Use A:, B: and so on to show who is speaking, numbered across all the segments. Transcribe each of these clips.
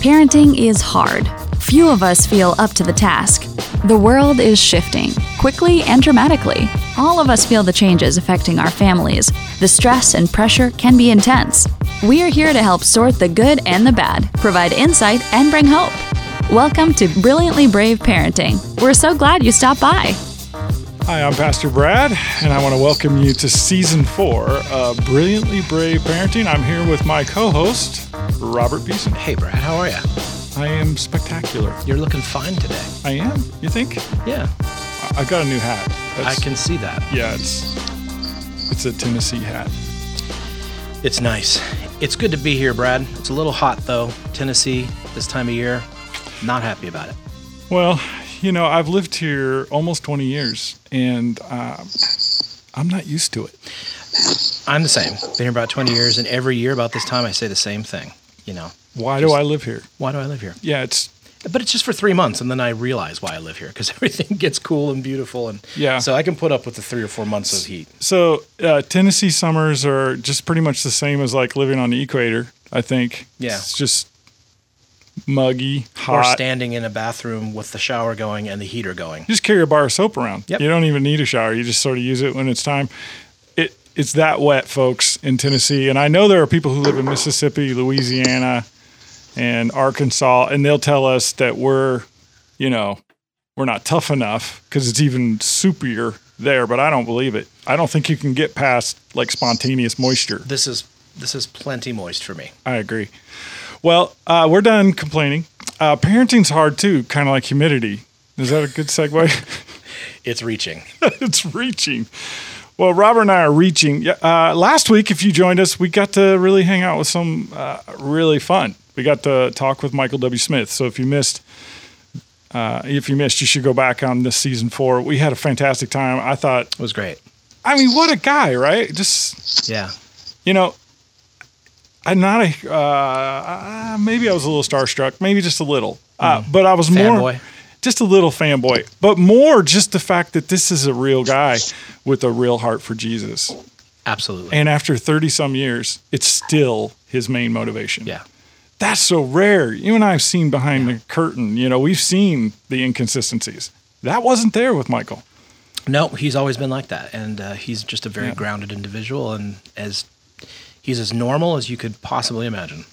A: Parenting is hard. Few of us feel up to the task. The world is shifting, quickly and dramatically. All of us feel the changes affecting our families. The stress and pressure can be intense. We are here to help sort the good and the bad, provide insight, and bring hope. Welcome to Brilliantly Brave Parenting. We're so glad you stopped by.
B: Hi, I'm Pastor Brad, and I want to welcome you to season four of Brilliantly Brave Parenting. I'm here with my co host, Robert Beeson.
C: Hey, Brad, how are you?
B: I am spectacular.
C: You're looking fine today.
B: I am? You think?
C: Yeah,
B: I got a new hat.
C: I can see that.
B: Yeah, it's it's a Tennessee hat.
C: It's nice. It's good to be here, Brad. It's a little hot, though. Tennessee, this time of year, not happy about it.
B: Well, you know, I've lived here almost 20 years, and uh, I'm not used to it.
C: I'm the same. Been here about 20 years, and every year about this time, I say the same thing. You know,
B: Why do I live here?
C: why do I live here?
B: Yeah, it's
C: But it's just for three months, and then I realize why I live here because everything gets cool and beautiful, and
B: Yeah.
C: so I can put up with the three or four months of heat.
B: so uh, Tennessee summers are just pretty much the same as like living on the equator. I think.
C: Yeah.
B: it's just muggy, hot.
C: Or standing in a bathroom with the shower going and the heater going.
B: Just carry a bar of soap around.
C: Yep.
B: You don't even need a shower. You just sort of use it when it's time. It it's that wet, folks, in Tennessee. And I know there are people who live in Mississippi, Louisiana, and Arkansas, and they'll tell us that we're, you know, we're not tough enough because it's even soupier there. But I don't believe it. I don't think you can get past like spontaneous moisture.
C: This is this is plenty moist for me.
B: I agree. Well, uh, we're done complaining. Uh, parenting's hard too, kind of like humidity. Is that a good segue?
C: It's reaching.
B: it's reaching. Well, Robert and I are reaching. Uh, last week, if you joined us, we got to really hang out with some uh, really fun. We got to talk with Michael W. Smith. So if you missed, uh, if you missed, you should go back on this season four. We had a fantastic time. I thought,
C: It was great.
B: I mean, what a guy, right? Just
C: Yeah.
B: you know, I'm not a. Uh, uh, maybe I was a little starstruck, maybe just a little, uh, but I was more just a little fanboy, but more just the fact that this is a real guy with a real heart for Jesus.
C: Absolutely.
B: And after 30 some years, it's still his main motivation.
C: yeah.
B: That's so rare. You and I have seen behind the curtain, you know, we've seen the inconsistencies. That wasn't there with Michael.
C: No, he's always been like that, and uh, he's just a very
B: Yeah.
C: grounded individual, and as he's as normal as you could possibly imagine.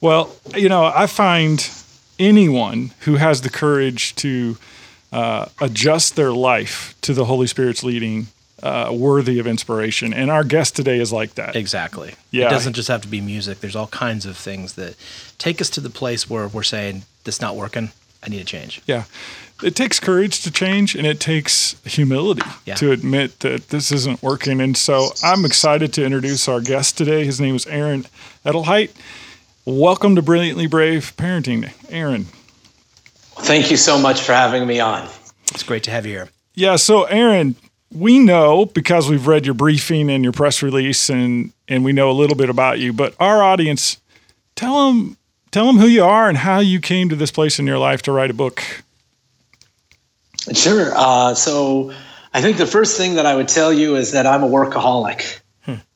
B: Well, you know, I find anyone who has the courage to uh, adjust their life to the Holy Spirit's leading uh, worthy of inspiration. And our guest today is like that.
C: Exactly.
B: Yeah.
C: It doesn't just have to be music. There's all kinds of things that take us to the place where we're saying this not working. I need a change.
B: Yeah. It takes courage to change and it takes humility
C: Yeah.
B: to admit that this isn't working. And so I'm excited to introduce our guest today. His name is Aaron Edelheit. Welcome to Brilliantly Brave Parenting, Aaron.
D: Thank you so much for having me on.
C: It's great to have you here.
B: Yeah, so Aaron, we know because we've read your briefing and your press release and and we know a little bit about you, but our audience, tell them tell them who you are and how you came to this place in your life to write a book.
D: Sure. Uh, so I think the first thing that I would tell you is that I'm a workaholic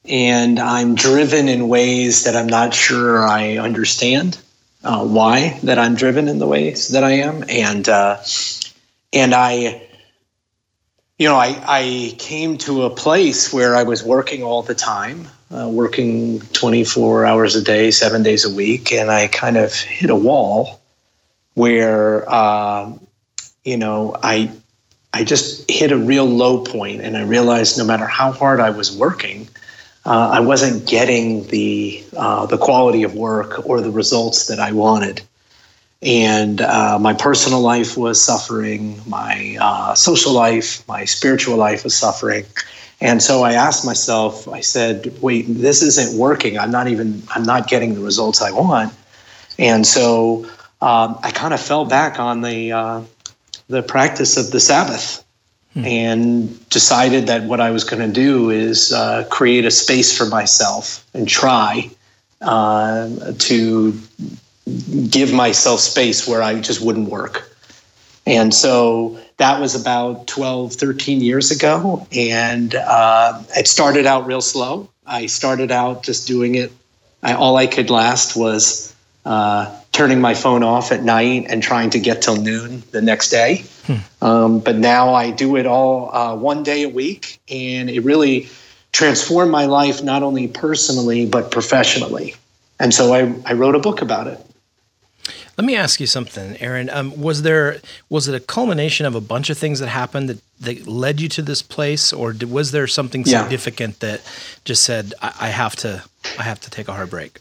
D: and I'm driven in ways that I'm not sure I understand uh, why that I'm driven in the ways that I am. And, uh, and I, you know, I, I came to a place where I was working all the time, uh, working 24 hours a day, seven days a week. And I kind of hit a wall where, um, you know, I I just hit a real low point, and I realized no matter how hard I was working, uh, I wasn't getting the uh, the quality of work or the results that I wanted. And uh, my personal life was suffering, my uh, social life, my spiritual life was suffering. And so I asked myself, I said, wait, this isn't working. I'm not even, I'm not getting the results I want. And so um, I kind of fell back on the, uh, the practice of the Sabbath and decided that what I was going to do is uh, create a space for myself and try uh, to give myself space where I just wouldn't work. And so that was about 12, 13 years ago. And uh, it started out real slow. I started out just doing it. I, all I could last was uh, turning my phone off at night and trying to get till noon the next day. Hmm. Um, but now I do it all uh, one day a week, and it really transformed my life not only personally but professionally. And so I, I wrote a book about it.
C: Let me ask you something, Aaron. Um, was there was it a culmination of a bunch of things that happened that, that led you to this place, or did, was there something yeah. significant that just said I, I have to I have to take a hard break?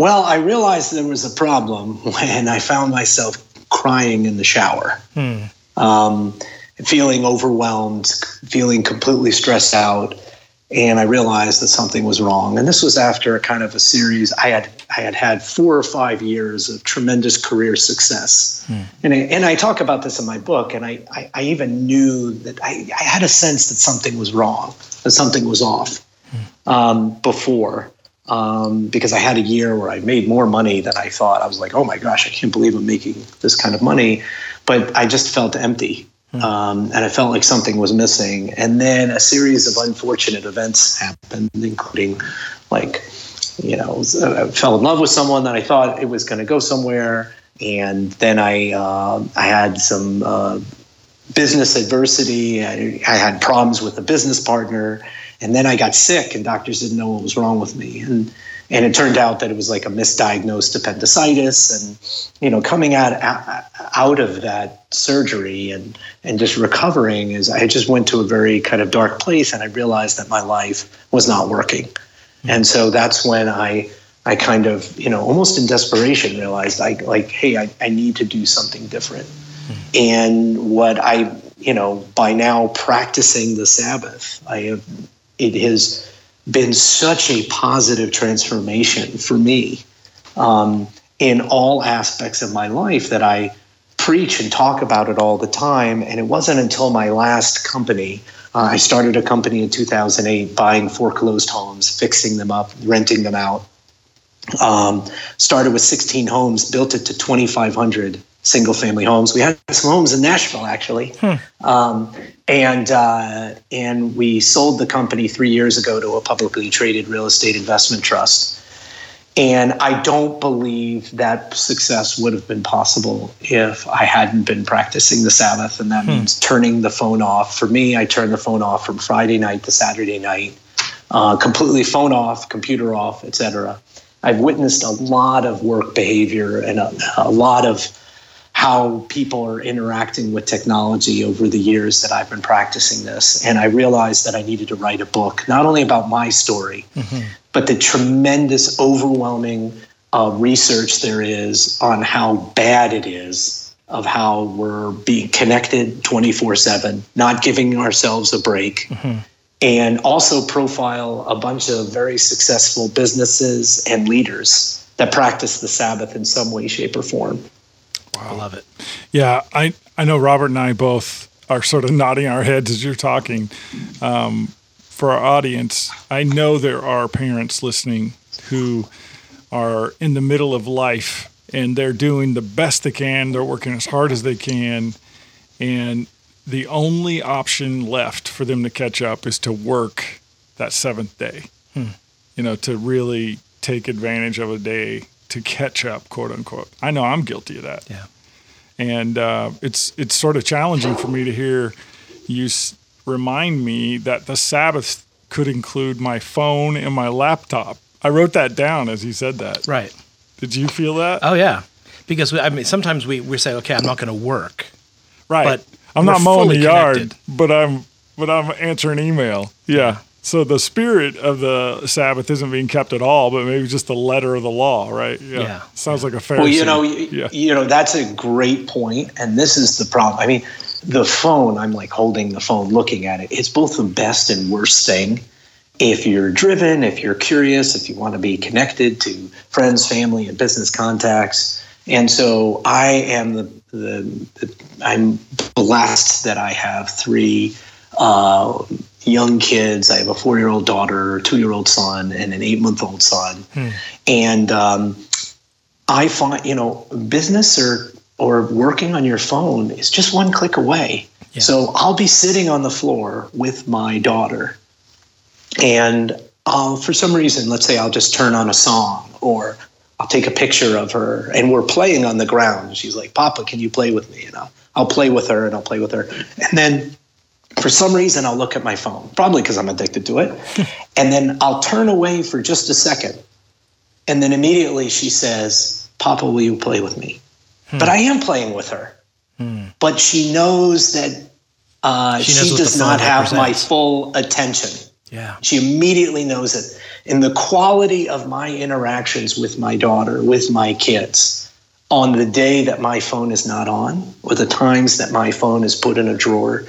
D: Well, I realized there was a problem when I found myself crying in the shower, hmm. um, feeling overwhelmed, feeling completely stressed out, and I realized that something was wrong. And this was after a kind of a series. I had I had had four or five years of tremendous career success, hmm. and I, and I talk about this in my book. And I I, I even knew that I, I had a sense that something was wrong, that something was off hmm. um, before um, because I had a year where I made more money than I thought. I was like, oh my gosh, I can't believe I'm making this kind of money. But I just felt empty. Hmm. Um, and I felt like something was missing. And then a series of unfortunate events happened, including like, you know, I fell in love with someone that I thought it was going to go somewhere. And then I, uh, I had some uh, business adversity. I, I had problems with a business partner and then I got sick, and doctors didn't know what was wrong with me. And and it turned out that it was like a misdiagnosed appendicitis. And you know, coming out out of that surgery and and just recovering is I just went to a very kind of dark place, and I realized that my life was not working. Mm-hmm. And so that's when I I kind of you know almost in desperation realized I like hey I, I need to do something different. Mm-hmm. And what I you know by now practicing the Sabbath I have it has been such a positive transformation for me um, in all aspects of my life that I preach and talk about it all the time. And it wasn't until my last company, uh, I started a company in 2008 buying foreclosed homes, fixing them up, renting them out. Um, started with 16 homes, built it to 2,500 single family homes. We had some homes in Nashville actually, hmm. um, and uh, and we sold the company three years ago to a publicly traded real estate investment trust. And I don't believe that success would have been possible if I hadn't been practicing the Sabbath, and that hmm. means turning the phone off. For me, I turn the phone off from Friday night to Saturday night, uh, completely phone off, computer off, etc. I've witnessed a lot of work behavior and a, a lot of how people are interacting with technology over the years that I've been practicing this. And I realized that I needed to write a book, not only about my story, mm-hmm. but the tremendous, overwhelming uh, research there is on how bad it is of how we're being connected 24 7, not giving ourselves a break. Mm-hmm. And also profile a bunch of very successful businesses and leaders that practice the Sabbath in some way, shape, or form.
C: Wow. I love it.
B: Yeah, I, I know Robert and I both are sort of nodding our heads as you're talking. Um, for our audience, I know there are parents listening who are in the middle of life and they're doing the best they can. They're working as hard as they can. And the only option left for them to catch up is to work that seventh day, hmm. you know, to really take advantage of a day to catch up, quote unquote. I know I'm guilty of that.
C: Yeah.
B: And uh, it's it's sort of challenging for me to hear you s- remind me that the Sabbath could include my phone and my laptop. I wrote that down as you said that.
C: Right.
B: Did you feel that?
C: Oh yeah, because we, I mean sometimes we we say okay I'm not going to work.
B: Right. But I'm not mowing the yard, connected. but I'm but I'm answering email. Yeah. So the spirit of the Sabbath isn't being kept at all, but maybe just the letter of the law, right?
C: Yeah, yeah.
B: sounds like a fair.
D: Well, you know, yeah. you know that's a great point, and this is the problem. I mean, the phone. I'm like holding the phone, looking at it. It's both the best and worst thing. If you're driven, if you're curious, if you want to be connected to friends, family, and business contacts, and so I am the, the, the I'm blessed that I have three. Uh, young kids. I have a four year old daughter, two year old son, and an eight month old son. Hmm. And um, I find, you know, business or or working on your phone is just one click away. Yeah. So I'll be sitting on the floor with my daughter, and I'll, for some reason, let's say I'll just turn on a song or I'll take a picture of her, and we're playing on the ground. She's like, "Papa, can you play with me?" And I'll, I'll play with her, and I'll play with her, and then for some reason I'll look at my phone, probably because I'm addicted to it, and then I'll turn away for just a second, and then immediately she says, "Papa, will you play with me?" Hmm. But I am playing with her, hmm. but she knows that uh, she, knows she does not have my full attention.
C: Yeah.
D: She immediately knows it. In the quality of my interactions with my daughter, with my kids, on the day that my phone is not on, or the times that my phone is put in a drawer,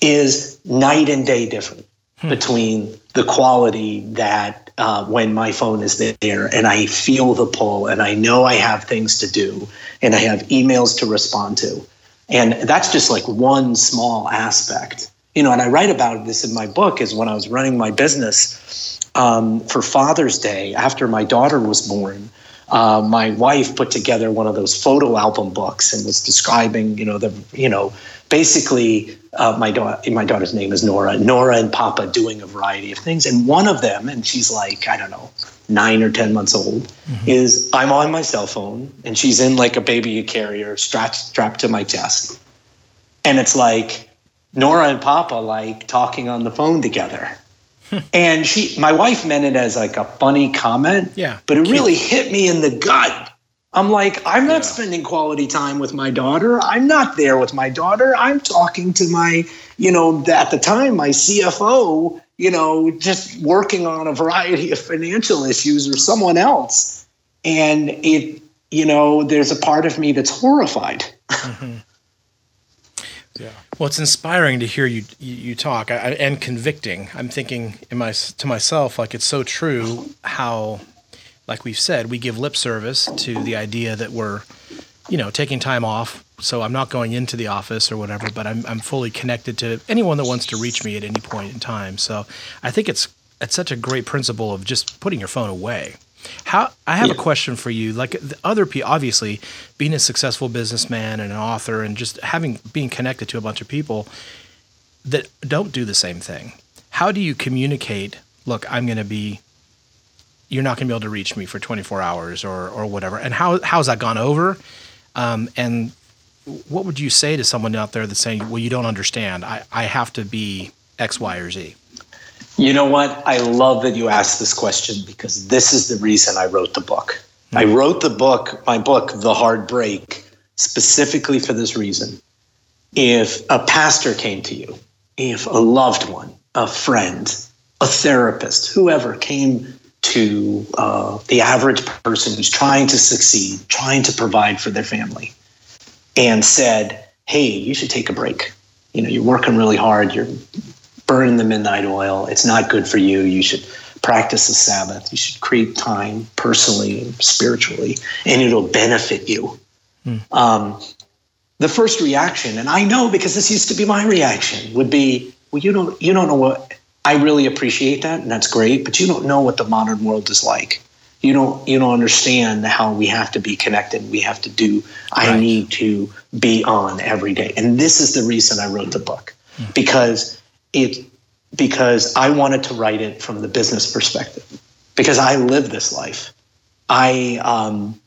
D: is night and day different hmm. between the quality that uh, when my phone is there and I feel the pull and I know I have things to do and I have emails to respond to and that's just like one small aspect. You know, and I write about this in my book is when I was running my business um, for Father's Day after my daughter was born. Uh, my wife put together one of those photo album books and was describing, you know, the, you know, basically uh, my daughter, my daughter's name is Nora. Nora and Papa doing a variety of things, and one of them, and she's like, I don't know, nine or 10 months old, mm-hmm. is I'm on my cell phone and she's in like a baby carrier strapped, strapped to my chest. And it's like Nora and Papa like talking on the phone together. and she, my wife meant it as like a funny comment.
C: Yeah.
D: But it cute. really hit me in the gut. I'm like, I'm not yeah. spending quality time with my daughter. I'm not there with my daughter. I'm talking to my, you know, at the time, my CFO you know, just working on a variety of financial issues or someone else. And it, you know, there's a part of me that's horrified. Mm-hmm.
C: Yeah. Well, it's inspiring to hear you you, talk I, and convicting. I'm thinking in my to myself like it's so true how like we've said, we give lip service to the idea that we're you know, taking time off. So I'm not going into the office or whatever, but I'm, I'm fully connected to anyone that wants to reach me at any point in time. So I think it's it's such a great principle of just putting your phone away. How I have yeah. a question for you. Like other people, obviously, being a successful businessman and an author, and just having being connected to a bunch of people that don't do the same thing. How do you communicate? Look, I'm going to be. You're not going to be able to reach me for 24 hours or or whatever. And how how's that gone over? Um, and what would you say to someone out there that's saying, well, you don't understand. I, I have to be X, Y, or Z?
D: You know what? I love that you asked this question because this is the reason I wrote the book. Mm-hmm. I wrote the book, my book, The Hard Break, specifically for this reason. If a pastor came to you, if a loved one, a friend, a therapist, whoever came to uh, the average person who's trying to succeed, trying to provide for their family, and said, Hey, you should take a break. You know, you're working really hard, you're burning the midnight oil, it's not good for you. You should practice the Sabbath, you should create time personally and spiritually, and it'll benefit you. Hmm. Um, the first reaction, and I know because this used to be my reaction, would be, well, you don't you don't know what I really appreciate that, and that's great. But you don't know what the modern world is like. You don't you don't understand how we have to be connected. We have to do. Right. I need to be on every day, and this is the reason I wrote the book mm-hmm. because it because I wanted to write it from the business perspective because I live this life. I um,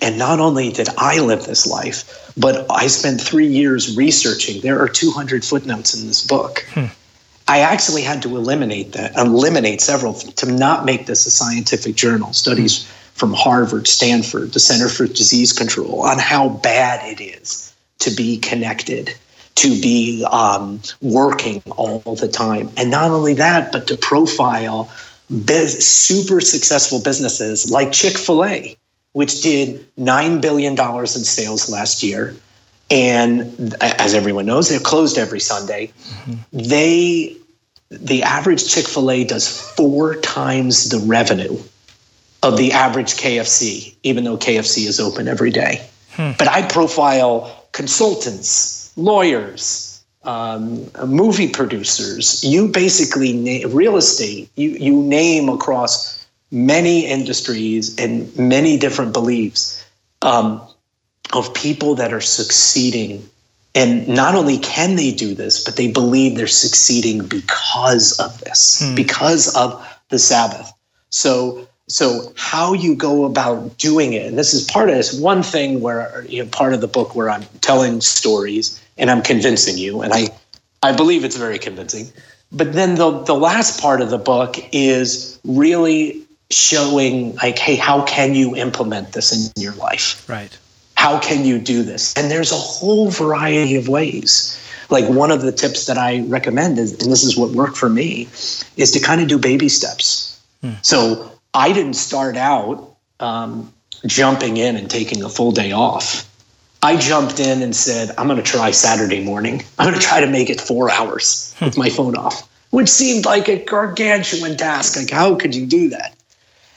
D: and not only did I live this life, but I spent three years researching. There are 200 footnotes in this book. Hmm I actually had to eliminate that, eliminate several to not make this a scientific journal. Studies from Harvard, Stanford, the Center for Disease Control on how bad it is to be connected, to be um, working all the time. And not only that, but to profile biz- super successful businesses like Chick fil A, which did $9 billion in sales last year and as everyone knows, they're closed every Sunday. Mm-hmm. They, the average Chick fil A does four times the revenue of the average KFC, even though KFC is open every day. Hmm. But I profile consultants, lawyers, um, movie producers. You basically name real estate. You you name across many industries and many different beliefs. Um, of people that are succeeding. And not only can they do this, but they believe they're succeeding because of this, hmm. because of the Sabbath. So so how you go about doing it, and this is part of this one thing where you know part of the book where I'm telling stories and I'm convincing you, and I I believe it's very convincing. But then the the last part of the book is really showing like, hey, how can you implement this in your life?
C: Right.
D: How can you do this? And there's a whole variety of ways. Like one of the tips that I recommend is, and this is what worked for me, is to kind of do baby steps. Hmm. So I didn't start out um, jumping in and taking a full day off. I jumped in and said, I'm going to try Saturday morning. I'm going to try to make it four hours hmm. with my phone off, which seemed like a gargantuan task. Like, how could you do that?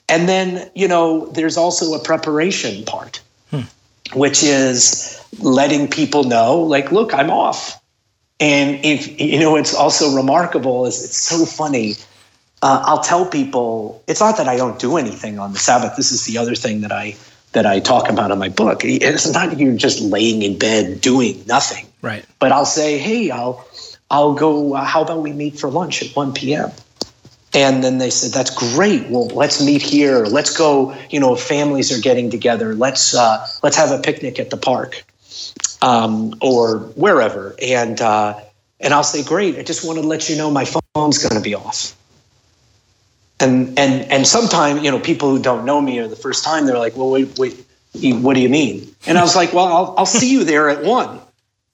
D: And then, you know, there's also a preparation part. Which is letting people know, like, look, I'm off. And if, you know, it's also remarkable is it's so funny uh, I'll tell people it's not that I don't do anything on the Sabbath. This is the other thing that I that I talk about in my book. It's not you're just laying in bed doing nothing.
C: Right.
D: But I'll say, hey, I'll I'll go. Uh, how about we meet for lunch at 1 p.m. And then they said, that's great. Well, let's meet here. Let's go. You know, families are getting together. Let's uh, let's have a picnic at the park um, or wherever. And uh, and I'll say, great. I just want to let you know my phone's going to be off and and and sometimes you know people who don't know me or the first time they're like well wait wait what do you mean and i was like well i'll, I'll see you there at one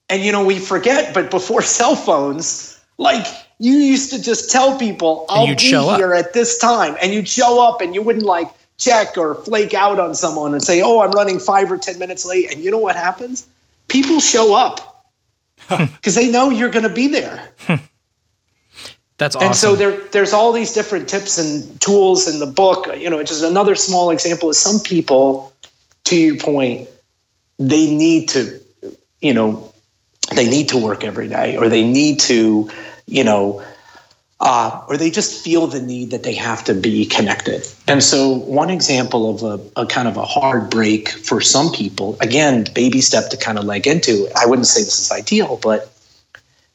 D: and you know we forget but before cell phones like you used to just tell people i'll be here up. at this time and you'd show up and you wouldn't like check or flake out on someone and say oh i'm running five or ten minutes late and you know what happens people show up because they know you're going to be there
C: That's awesome.
D: And so there, there's all these different tips and tools in the book. You know, it's just another small example is some people, to your point, they need to, you know, they need to work every day, or they need to, you know, uh, or they just feel the need that they have to be connected. And so, one example of a, a, kind of a hard break for some people, again, baby step to kind of leg into. I wouldn't say this is ideal, but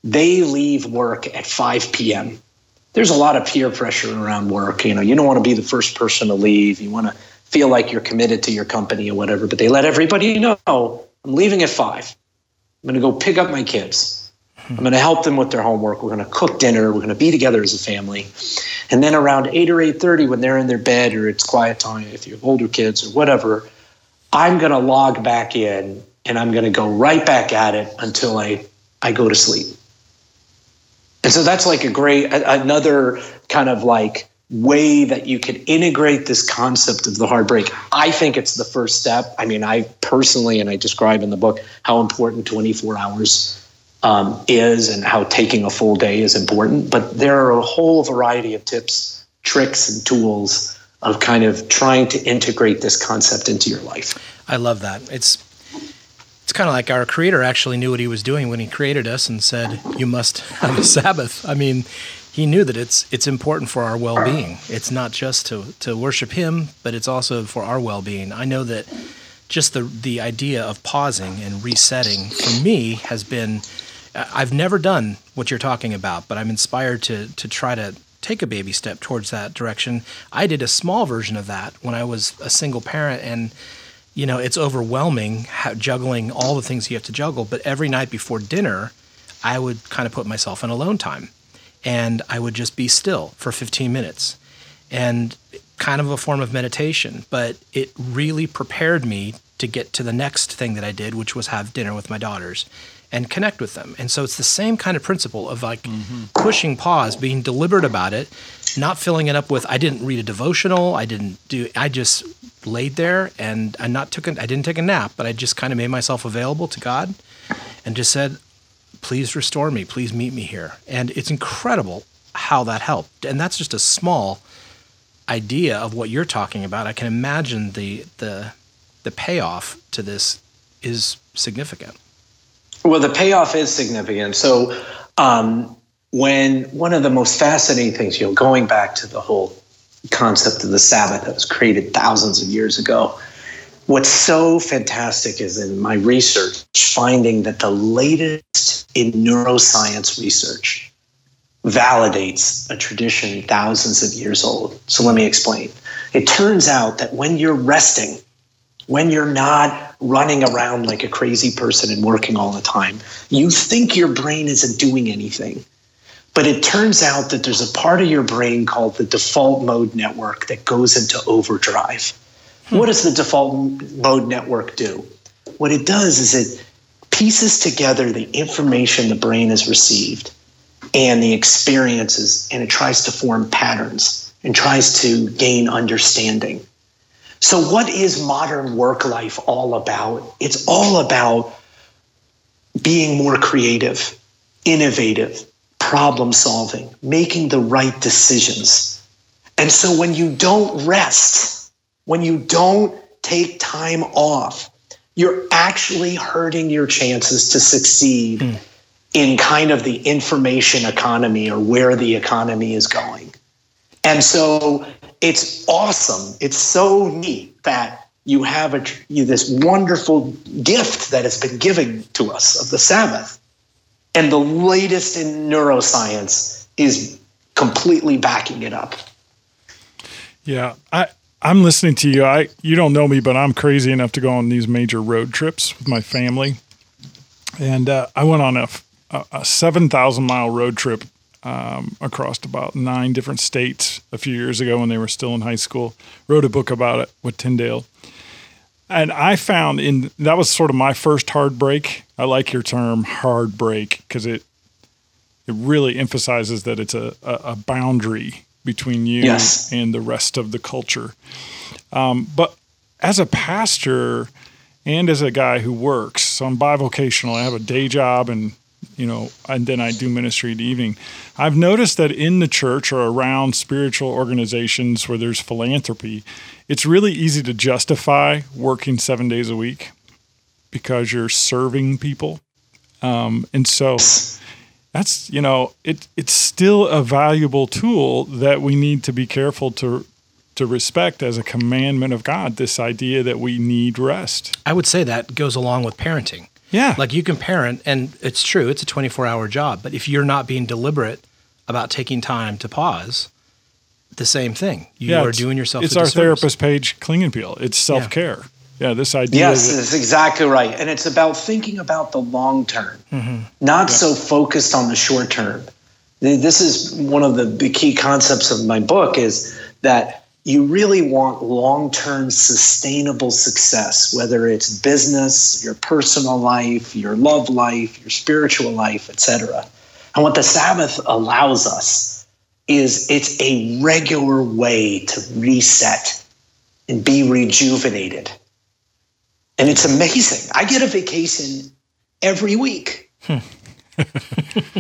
D: they leave work at 5 p.m. There's a lot of peer pressure around work. You know, you don't want to be the first person to leave. You want to feel like you're committed to your company or whatever, but they let everybody know I'm leaving at five. I'm going to go pick up my kids. I'm going to help them with their homework. We're going to cook dinner. We're going to be together as a family. And then around 8 or 8:30 when they're in their bed or it's quiet time if you have older kids or whatever, I'm going to log back in and I'm going to go right back at it until I I go to sleep. And so that's like a great, another kind of like way that you could integrate this concept of the hard break. I think it's the first step. I mean, I personally, and I describe in the book how important 24 hours um, is and how taking a full day is important. But there are a whole variety of tips, tricks, and tools of kind of trying to integrate this concept into your life.
C: I love that. It's it's kind of like our creator actually knew what he was doing when he created us and said, "You must have a Sabbath." I mean, he knew that it's it's important for our well-being. It's not just to to worship him, but it's also for our well-being. I know that just the the idea of pausing and resetting for me has been I've never done what you're talking about, but I'm inspired to to try to take a baby step towards that direction. I did a small version of that when I was a single parent and you know, it's overwhelming juggling all the things you have to juggle. But every night before dinner, I would kind of put myself in alone time and I would just be still for 15 minutes and kind of a form of meditation. But it really prepared me to get to the next thing that I did, which was have dinner with my daughters and connect with them. And so it's the same kind of principle of like mm-hmm. pushing pause, being deliberate about it, not filling it up with I didn't read a devotional, I didn't do I just laid there and I not took a, I didn't take a nap, but I just kind of made myself available to God and just said, "Please restore me, please meet me here." And it's incredible how that helped. And that's just a small idea of what you're talking about. I can imagine the the the payoff to this is significant.
D: Well, the payoff is significant. So, um, when one of the most fascinating things, you know, going back to the whole concept of the Sabbath that was created thousands of years ago, what's so fantastic is in my research finding that the latest in neuroscience research validates a tradition thousands of years old. So let me explain. It turns out that when you're resting, when you're not running around like a crazy person and working all the time, you think your brain isn't doing anything. But it turns out that there's a part of your brain called the default mode network that goes into overdrive. Hmm. What does the default mode network do? What it does is it pieces together the information the brain has received and the experiences, and it tries to form patterns and tries to gain understanding. So, what is modern work life all about? It's all about being more creative, innovative, problem solving, making the right decisions. And so, when you don't rest, when you don't take time off, you're actually hurting your chances to succeed mm. in kind of the information economy or where the economy is going. And so it's awesome. It's so neat that you have a, you, this wonderful gift that has been given to us of the Sabbath. And the latest in neuroscience is completely backing it up.
B: Yeah, I I'm listening to you. I you don't know me, but I'm crazy enough to go on these major road trips with my family. And uh, I went on a, a 7,000 mile road trip um, across about nine different states a few years ago when they were still in high school. Wrote a book about it with Tyndale. And I found in that was sort of my first hard break. I like your term hard break because it it really emphasizes that it's a, a, a boundary between you yes. and the rest of the culture. Um, but as a pastor and as a guy who works, so I'm bivocational. I have a day job and you know, and then I do ministry in the evening. I've noticed that in the church or around spiritual organizations where there's philanthropy, it's really easy to justify working seven days a week because you're serving people. Um, and so that's, you know, it, it's still a valuable tool that we need to be careful to to respect as a commandment of God this idea that we need rest.
C: I would say that goes along with parenting.
B: Yeah.
C: Like you can parent, and it's true, it's a 24 hour job. But if you're not being deliberate about taking time to pause, the same thing. You yeah, are doing yourself.
B: It's our therapist page Klingenpeel. It's self care. Yeah. yeah. this idea.
D: Yes, that, that's exactly right. And it's about thinking about the long term, mm-hmm. not yeah. so focused on the short term. This is one of the, the key concepts of my book is that you really want long-term sustainable success whether it's business your personal life your love life your spiritual life etc and what the sabbath allows us is it's a regular way to reset and be rejuvenated. And it's amazing. I get a vacation every week. Hmm.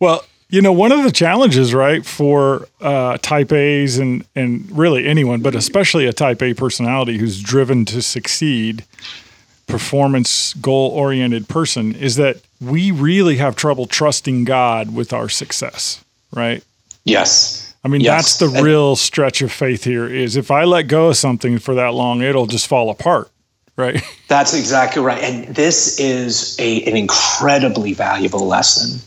B: well you know, one of the challenges, right, for uh, type A's and, and really anyone, but especially a type A personality who's driven to succeed, performance goal oriented person, is that we really have trouble trusting God with our success, right?
D: Yes.
B: I mean, yes. that's the real stretch of faith here is if I let go of something for that long, it'll just fall apart. Right.
D: That's exactly right. And this is a, an incredibly valuable lesson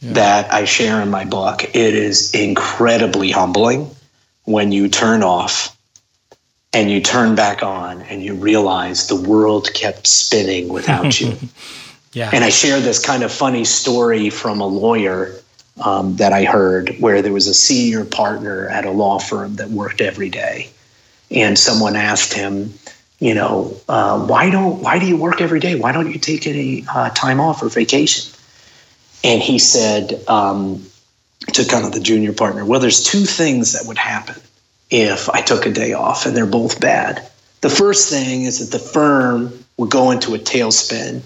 D: yeah. that I share in my book. It is incredibly humbling when you turn off and you turn back on and you realize the world kept spinning without you. yeah. And I share this kind of funny story from a lawyer um, that I heard where there was a senior partner at a law firm that worked every day. And someone asked him, you know, uh, why don't why do you work every day? Why don't you take any uh, time off or vacation? And he said um, to kind of the junior partner, well, there's two things that would happen if I took a day off, and they're both bad. The first thing is that the firm would go into a tailspin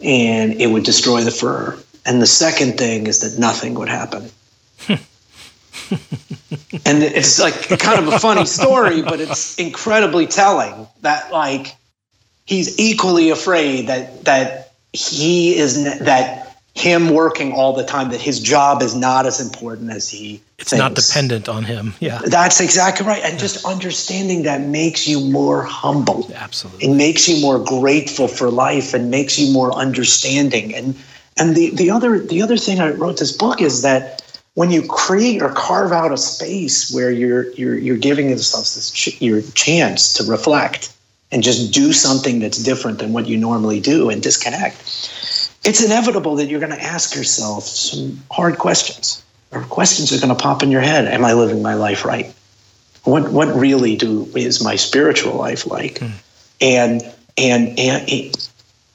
D: and it would destroy the firm. And the second thing is that nothing would happen. and it's like kind of a funny story, but it's incredibly telling that like he's equally afraid that that he is that him working all the time that his job is not as important as he
C: it's thinks. not dependent on him yeah.
D: That's exactly right. And just understanding that makes you more humble.
C: Absolutely.
D: It makes you more grateful for life and makes you more understanding. And and the the other the other thing i wrote this book is that when you create or carve out a space where you're you're you're giving yourself this ch- your chance to reflect and just do something that's different than what you normally do and disconnect, it's inevitable that you're going to ask yourself some hard questions. Or questions are going to pop in your head. Am I living my life right? What what really do is my spiritual life like? Mm. And and and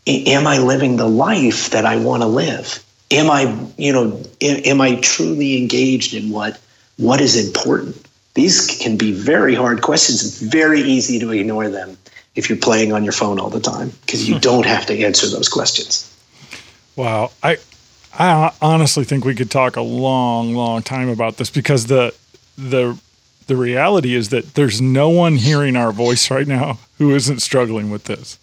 D: am I living the life that I want to live? Am I, you know, am I truly engaged in what what is important? These can be very hard questions. It's very easy to ignore them if you're playing on your phone all the time because you hmm. don't have to answer those questions.
B: Wow, I I honestly think we could talk a long, long time about this because the the the reality is that there's no one hearing our voice right now who isn't struggling with this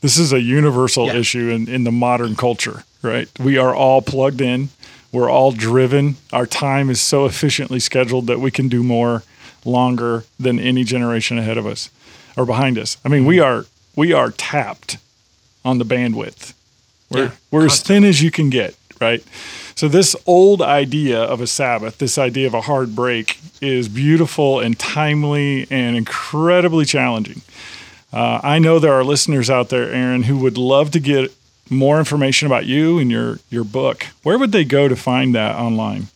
B: this is a universal yeah. issue in, in the modern culture, right? We are all plugged in. We're all driven. Our time is so efficiently scheduled that we can do more longer than any generation ahead of us or behind us. I mean, we mm-hmm. are we are tapped on the bandwidth. We're yeah, we're as thin as you can get, right? So this old idea of a Sabbath, this idea of a hard break is beautiful and timely and incredibly challenging. Uh, I know there are listeners out there, Aaron, who would love to get more information about you and your your book. Where would they go to find that online?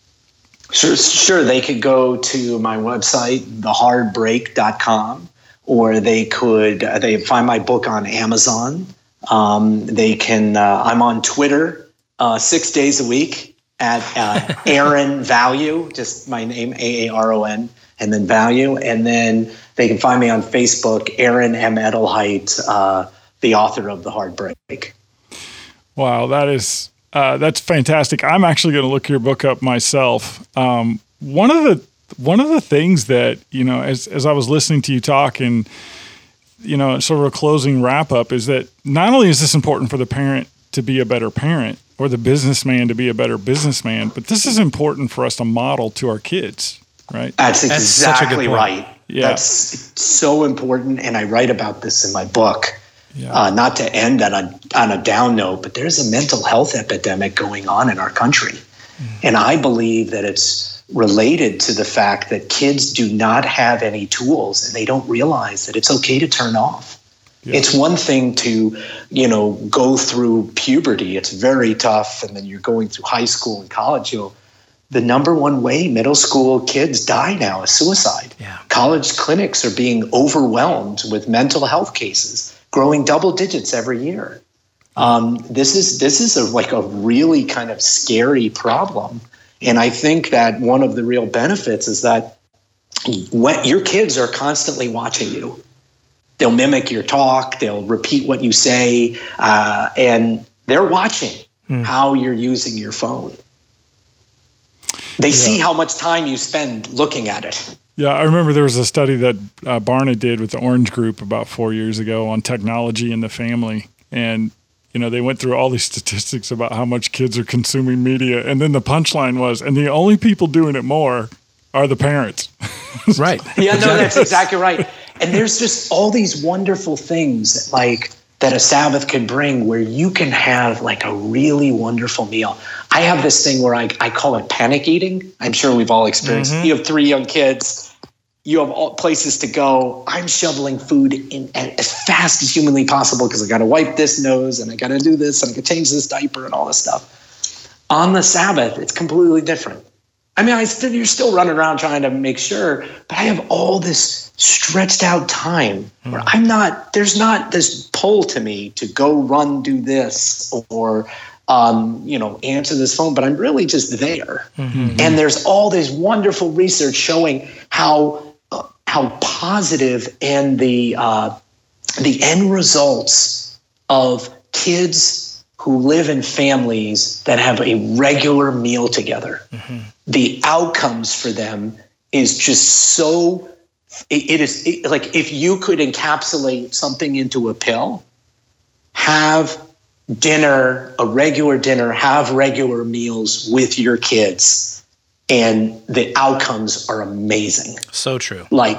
D: Sure, sure. They could go to my website, thehardbreak.com, or they could uh, they find my book on Amazon. Um, they can. Uh, I'm on Twitter uh, six days a week at uh, Aaron Value, just my name A A R O N, and then Value, and then they can find me on Facebook, Aaron M. Edelheit, uh, the author of The Hard Break.
B: Wow, that is uh, that's fantastic. I'm actually going to look your book up myself. Um, one of the one of the things that you know, as as I was listening to you talk and you know, sort of a closing wrap up, is that not only is this important for the parent to be a better parent or the businessman to be a better businessman, but this is important for us to model to our kids, right?
D: That's exactly That's right. Yeah. That's so important. And I write about this in my book. Yeah. Uh, not to end on a, on a down note, but there's a mental health epidemic going on in our country. Mm. And I believe that it's related to the fact that kids do not have any tools and they don't realize that it's okay to turn off. Yeah. It's one thing to, you know, go through puberty. It's very tough. And then you're going through high school and college. You'll the number one way middle school kids die now is suicide. Yeah. College clinics are being overwhelmed with mental health cases, growing double digits every year. Um, this is this is a, like a really kind of scary problem, and I think that one of the real benefits is that when your kids are constantly watching you. They'll mimic your talk. They'll repeat what you say, uh, and they're watching mm. how you're using your phone. They yeah. see how much time you spend looking at it.
B: Yeah, I remember there was a study that uh, Barna did with the Orange Group about four years ago on technology in the family, and you know they went through all these statistics about how much kids are consuming media, and then the punchline was, and the only people doing it more are the parents.
C: right.
D: Yeah, no, that's exactly right. And there's just all these wonderful things that, like that a Sabbath could bring where you can have like a really wonderful meal. I have this thing where I, I call it panic eating. I'm sure we've all experienced. Mm-hmm. You have three young kids. You have all places to go. I'm shoveling food in as fast as humanly possible because I got to wipe this nose and I got to do this and I got to change this diaper and all this stuff. On the Sabbath, it's completely different. I mean, I still, you're still running around trying to make sure, but I have all this stretched out time where mm. I'm not. There's not this pull to me to go run, do this, or um, you know, answer this phone, but I'm really just there. Mm-hmm. And there's all this wonderful research showing how how positive and the uh, the end results of kids who live in families that have a regular meal together. Mm-hmm. The outcomes for them is just so. it, it is it, like if you could encapsulate something into a pill, have dinner, a regular dinner, have regular meals with your kids, and the outcomes are amazing.
C: So true.
D: Like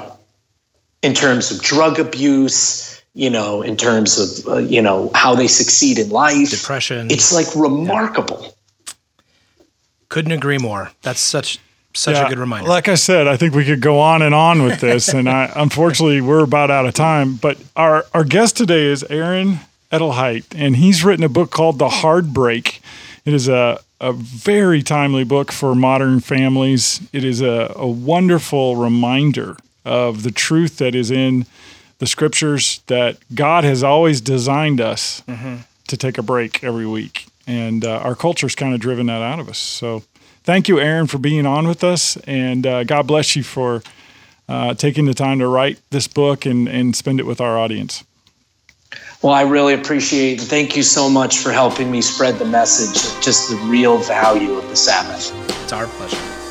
D: in terms of drug abuse, you know, in terms of, uh, you know, how they succeed in life,
C: depression.
D: It's like remarkable.
C: Couldn't agree more. That's such such yeah, a good reminder.
B: Like I said, I think we could go on and on with this, and I, unfortunately, we're about out of time. But our our guest today is Aaron Edelheit, and he's written a book called The Hard Break. It is a a very timely book for modern families. It is a, a wonderful reminder of the truth that is in the scriptures that God has always designed us mm-hmm. to take a break every week. And uh, our culture's kind of driven that out of us. So thank you, Aaron, for being on with us. And uh, God bless you for uh, taking the time to write this book and, and spend it with our audience.
D: Well, I really appreciate and Thank you so much for helping me spread the message of just the real value of the Sabbath.
C: It's our pleasure.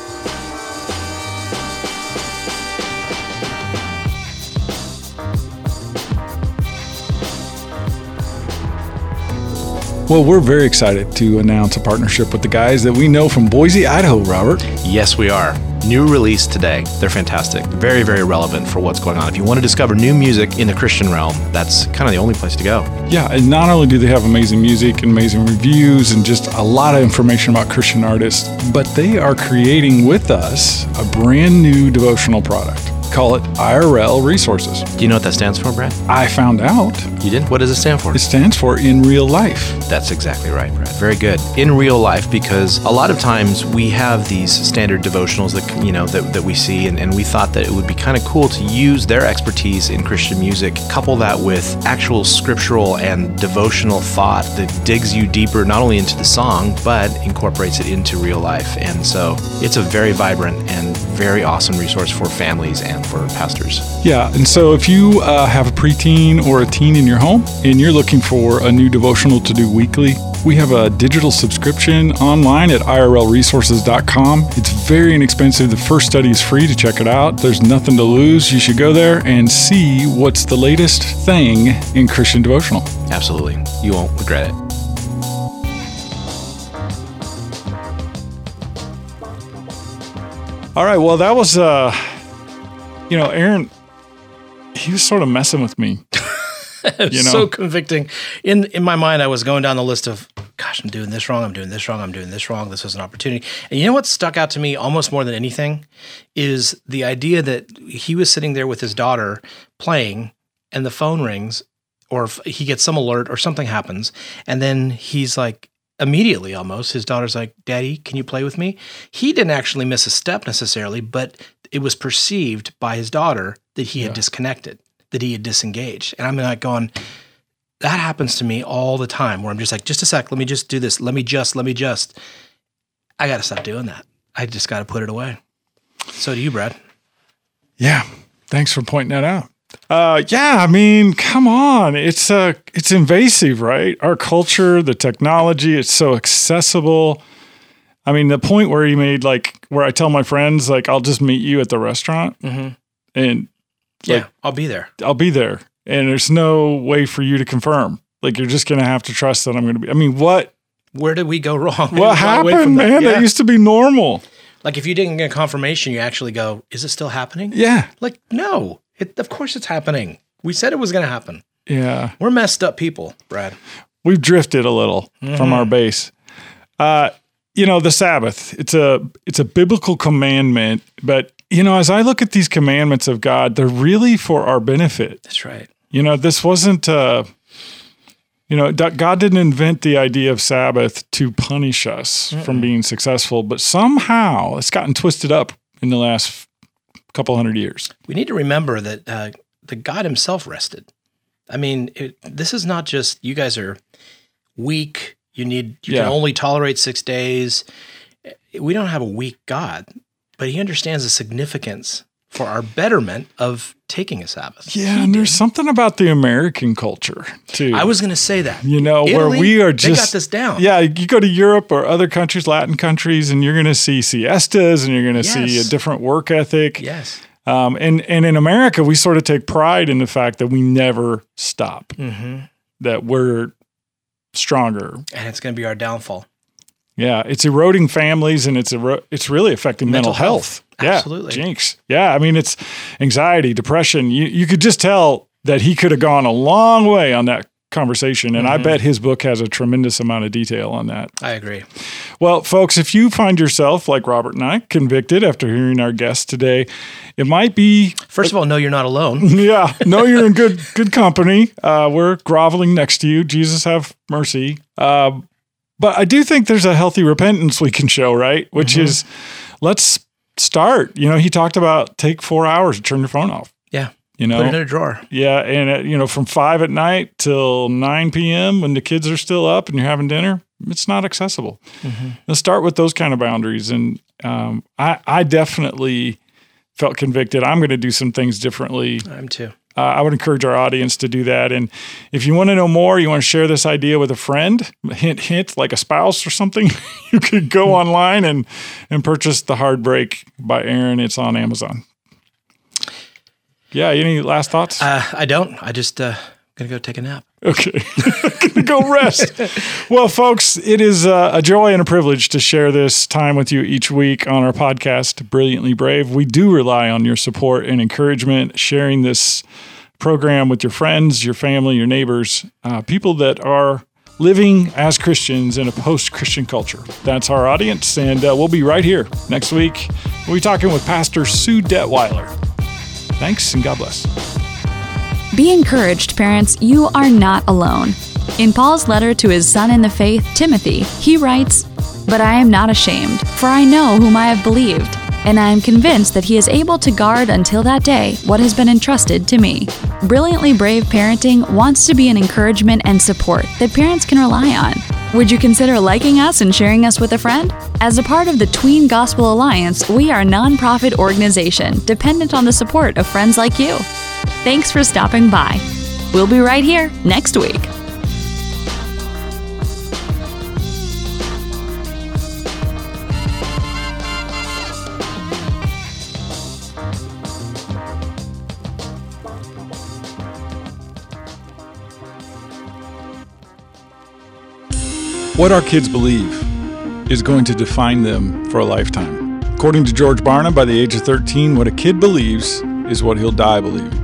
B: Well, we're very excited to announce a partnership with the guys that we know from Boise, Idaho, Robert.
E: Yes, we are. New release today. They're fantastic. Very, very relevant for what's going on. If you want to discover new music in the Christian realm, that's kind of the only place to go.
B: Yeah, and not only do they have amazing music and amazing reviews and just a lot of information about Christian artists, but they are creating with us a brand new devotional product call it IRL Resources.
E: Do you know what that stands for, Brad?
B: I found out.
E: You did? What does it stand for?
B: It stands for in real life.
E: That's exactly right, Brad. Very good. In real life, because a lot of times we have these standard devotionals that you know that, that we see, and, and we thought that it would be kind of cool to use their expertise in Christian music, couple that with actual scriptural and devotional thought that digs you deeper not only into the song but incorporates it into real life. And so it's a very vibrant and very awesome resource for families and for pastors.
B: Yeah, and so if you uh, have a preteen or a teen in your home and you're looking for a new devotional to do weekly, we have a digital subscription online at irlresources.com. It's very inexpensive. The first study is free to check it out. There's nothing to lose. You should go there and see what's the latest thing in Christian devotional.
E: Absolutely. You won't regret it.
B: All right. Well, that was, uh, you know, Aaron, he was sort of messing with me.
C: you know? so convicting. In in my mind, I was going down the list of, gosh, I'm doing this wrong. I'm doing this wrong. I'm doing this wrong. This was an opportunity. And you know what stuck out to me almost more than anything is the idea that he was sitting there with his daughter playing, and the phone rings, or he gets some alert, or something happens, and then he's like, immediately almost his daughter's like daddy can you play with me? He didn't actually miss a step necessarily but it was perceived by his daughter that he yeah. had disconnected that he had disengaged. And i'm like going that happens to me all the time where i'm just like just a sec let me just do this let me just let me just. I gotta stop doing that. I just gotta put it away. So do you brad.
B: Yeah. Thanks for pointing that out uh, yeah, I mean, come on. It's uh it's invasive, right? Our culture, the technology, it's so accessible. I mean, the point where you made like where I tell my friends like I'll just meet you at the restaurant, mm-hmm. and
C: like, yeah, I'll be there.
B: I'll be there, and there's no way for you to confirm. Like you're just gonna have to trust that I'm gonna be. I mean, what?
C: Where did we go wrong?
B: What happened, man? That, yeah. that used to be normal.
C: Like if you didn't get confirmation, you actually go, "Is it still happening?"
B: Yeah.
C: Like no. It, of course, it's happening. We said it was going to happen.
B: Yeah,
C: we're messed up people, Brad.
B: We've drifted a little mm-hmm. from our base. Uh, you know, the Sabbath. It's a it's a biblical commandment, but you know, as I look at these commandments of God, they're really for our benefit.
C: That's right.
B: You know, this wasn't. Uh, you know, God didn't invent the idea of Sabbath to punish us Mm-mm. from being successful, but somehow it's gotten twisted up in the last couple hundred years.
C: We need to remember that uh, the God Himself rested. I mean, it, this is not just you guys are weak. You need you yeah. can only tolerate six days. We don't have a weak God, but He understands the significance for our betterment of taking a Sabbath.
B: Yeah, he and there's something about the American culture too.
C: I was going to say that.
B: You know, Italy, where we are just they
C: got this down.
B: Yeah, you go to Europe or other countries, Latin countries, and you're going to see siestas, and you're going to yes. see a different work ethic.
C: Yes.
B: Um, and and in America, we sort of take pride in the fact that we never stop. Mm-hmm. That we're stronger,
C: and it's going to be our downfall.
B: Yeah, it's eroding families, and it's ero- it's really affecting mental, mental health. health. Yeah,
C: Absolutely.
B: Jinx. Yeah. I mean, it's anxiety, depression. You, you could just tell that he could have gone a long way on that conversation. And mm-hmm. I bet his book has a tremendous amount of detail on that.
C: I agree.
B: Well, folks, if you find yourself, like Robert and I, convicted after hearing our guest today, it might be.
C: First of all, know you're not alone.
B: yeah, know you're in good good company. Uh, we're groveling next to you. Jesus, have mercy. Uh, but I do think there's a healthy repentance we can show, right? Which mm-hmm. is let's start. You know, he talked about take four hours to turn your phone off.
C: Yeah.
B: You know,
C: put it in a drawer.
B: Yeah, and uh, you know, from five at night till nine p.m. when the kids are still up and you're having dinner, it's not accessible. Mm-hmm. Let's start with those kind of boundaries. And um, I, I definitely felt convicted. I'm going to do some things differently.
C: I'm too.
B: Uh, I would encourage our audience to do that. And if you want to know more, you want to share this idea with a friend, hint, hint, like a spouse or something, you could go online and and purchase the Hard Break by Aaron. It's on Amazon. Yeah. Any last thoughts?
C: Uh, I don't. I just uh, gonna go take a nap.
B: Okay, gonna go rest. well, folks, it is uh, a joy and a privilege to share this time with you each week on our podcast, Brilliantly Brave. We do rely on your support and encouragement, sharing this program with your friends, your family, your neighbors, uh, people that are living as Christians in a post Christian culture. That's our audience, and uh, we'll be right here next week. We'll be talking with Pastor Sue Detweiler. Thanks and God bless.
A: Be encouraged, parents, you are not alone. In Paul's letter to his son in the faith, Timothy, he writes, But I am not ashamed, for I know whom I have believed, and I am convinced that he is able to guard until that day what has been entrusted to me. Brilliantly Brave Parenting wants to be an encouragement and support that parents can rely on. Would you consider liking us and sharing us with a friend? As a part of the Tween Gospel Alliance, we are a nonprofit organization dependent on the support of friends like you. Thanks for stopping by. We'll be right here next week.
B: What our kids believe is going to define them for a lifetime. According to George Barna, by the age of 13, what a kid believes is what he'll die believing.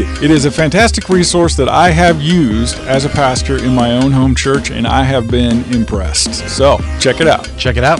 B: it. It is a fantastic resource that I have used as a pastor in my own home church and I have been impressed. So check it out.
E: Check it out.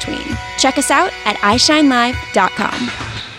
F: Check us out at ishinelive.com.